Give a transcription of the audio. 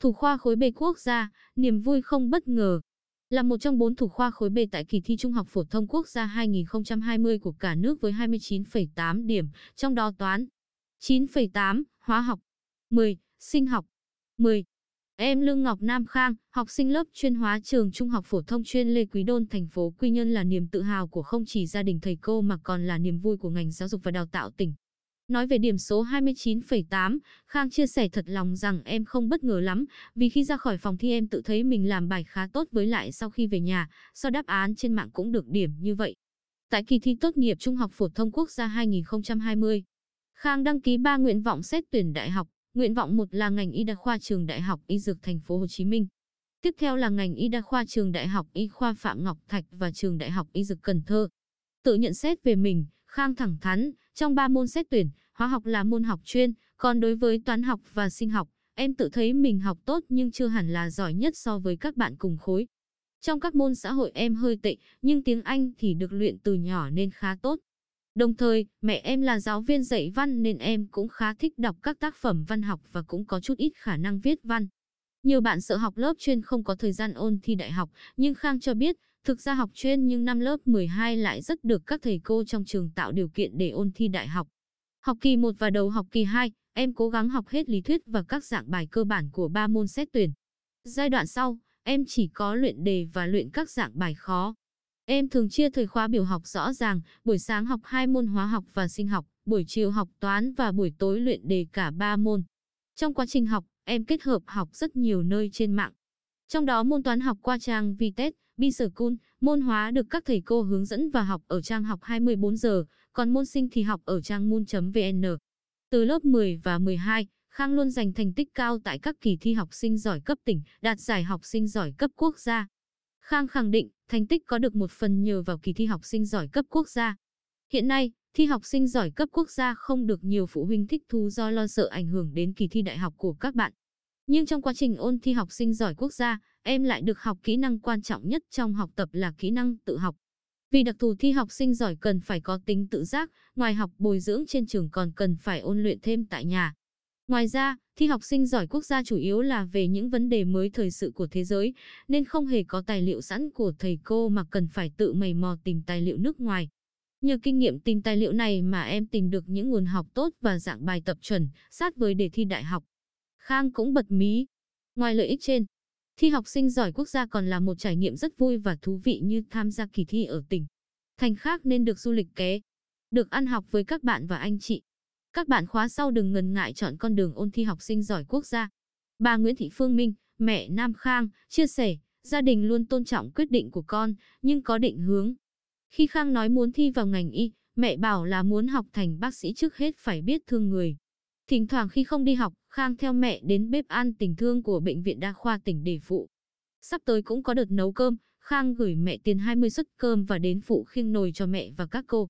Thủ khoa khối B quốc gia, niềm vui không bất ngờ. Là một trong bốn thủ khoa khối B tại kỳ thi Trung học phổ thông quốc gia 2020 của cả nước với 29,8 điểm, trong đó toán 9,8, hóa học 10, sinh học 10. Em Lương Ngọc Nam Khang, học sinh lớp chuyên hóa trường Trung học phổ thông chuyên Lê Quý Đôn, thành phố Quy Nhơn là niềm tự hào của không chỉ gia đình thầy cô mà còn là niềm vui của ngành giáo dục và đào tạo tỉnh. Nói về điểm số 29,8, Khang chia sẻ thật lòng rằng em không bất ngờ lắm, vì khi ra khỏi phòng thi em tự thấy mình làm bài khá tốt với lại sau khi về nhà, so đáp án trên mạng cũng được điểm như vậy. Tại kỳ thi tốt nghiệp Trung học phổ thông quốc gia 2020, Khang đăng ký 3 nguyện vọng xét tuyển đại học, nguyện vọng 1 là ngành y đa khoa trường Đại học Y Dược thành phố Hồ Chí Minh. Tiếp theo là ngành y đa khoa trường Đại học Y khoa Phạm Ngọc Thạch và trường Đại học Y Dược Cần Thơ. Tự nhận xét về mình, Khang thẳng thắn, trong 3 môn xét tuyển, hóa học là môn học chuyên, còn đối với toán học và sinh học, em tự thấy mình học tốt nhưng chưa hẳn là giỏi nhất so với các bạn cùng khối. Trong các môn xã hội em hơi tệ, nhưng tiếng Anh thì được luyện từ nhỏ nên khá tốt. Đồng thời, mẹ em là giáo viên dạy văn nên em cũng khá thích đọc các tác phẩm văn học và cũng có chút ít khả năng viết văn. Nhiều bạn sợ học lớp chuyên không có thời gian ôn thi đại học, nhưng Khang cho biết, thực ra học chuyên nhưng năm lớp 12 lại rất được các thầy cô trong trường tạo điều kiện để ôn thi đại học. Học kỳ 1 và đầu học kỳ 2, em cố gắng học hết lý thuyết và các dạng bài cơ bản của ba môn xét tuyển. Giai đoạn sau, em chỉ có luyện đề và luyện các dạng bài khó. Em thường chia thời khóa biểu học rõ ràng, buổi sáng học hai môn hóa học và sinh học, buổi chiều học toán và buổi tối luyện đề cả ba môn. Trong quá trình học, em kết hợp học rất nhiều nơi trên mạng. Trong đó môn toán học qua trang Vitet, Biscool, môn hóa được các thầy cô hướng dẫn và học ở trang học 24 giờ, còn môn sinh thì học ở trang moon.vn. Từ lớp 10 và 12, Khang luôn giành thành tích cao tại các kỳ thi học sinh giỏi cấp tỉnh, đạt giải học sinh giỏi cấp quốc gia. Khang khẳng định, thành tích có được một phần nhờ vào kỳ thi học sinh giỏi cấp quốc gia. Hiện nay, thi học sinh giỏi cấp quốc gia không được nhiều phụ huynh thích thú do lo sợ ảnh hưởng đến kỳ thi đại học của các bạn. Nhưng trong quá trình ôn thi học sinh giỏi quốc gia, em lại được học kỹ năng quan trọng nhất trong học tập là kỹ năng tự học. Vì đặc thù thi học sinh giỏi cần phải có tính tự giác, ngoài học bồi dưỡng trên trường còn cần phải ôn luyện thêm tại nhà. Ngoài ra, thi học sinh giỏi quốc gia chủ yếu là về những vấn đề mới thời sự của thế giới, nên không hề có tài liệu sẵn của thầy cô mà cần phải tự mày mò tìm tài liệu nước ngoài. Nhờ kinh nghiệm tìm tài liệu này mà em tìm được những nguồn học tốt và dạng bài tập chuẩn, sát với đề thi đại học. Khang cũng bật mí. Ngoài lợi ích trên, thi học sinh giỏi quốc gia còn là một trải nghiệm rất vui và thú vị như tham gia kỳ thi ở tỉnh. Thành khác nên được du lịch ké, được ăn học với các bạn và anh chị. Các bạn khóa sau đừng ngần ngại chọn con đường ôn thi học sinh giỏi quốc gia. Bà Nguyễn Thị Phương Minh, mẹ Nam Khang, chia sẻ, gia đình luôn tôn trọng quyết định của con, nhưng có định hướng. Khi Khang nói muốn thi vào ngành y, mẹ bảo là muốn học thành bác sĩ trước hết phải biết thương người. Thỉnh thoảng khi không đi học, Khang theo mẹ đến bếp ăn tình thương của Bệnh viện Đa khoa tỉnh để phụ. Sắp tới cũng có đợt nấu cơm, Khang gửi mẹ tiền 20 suất cơm và đến phụ khiêng nồi cho mẹ và các cô.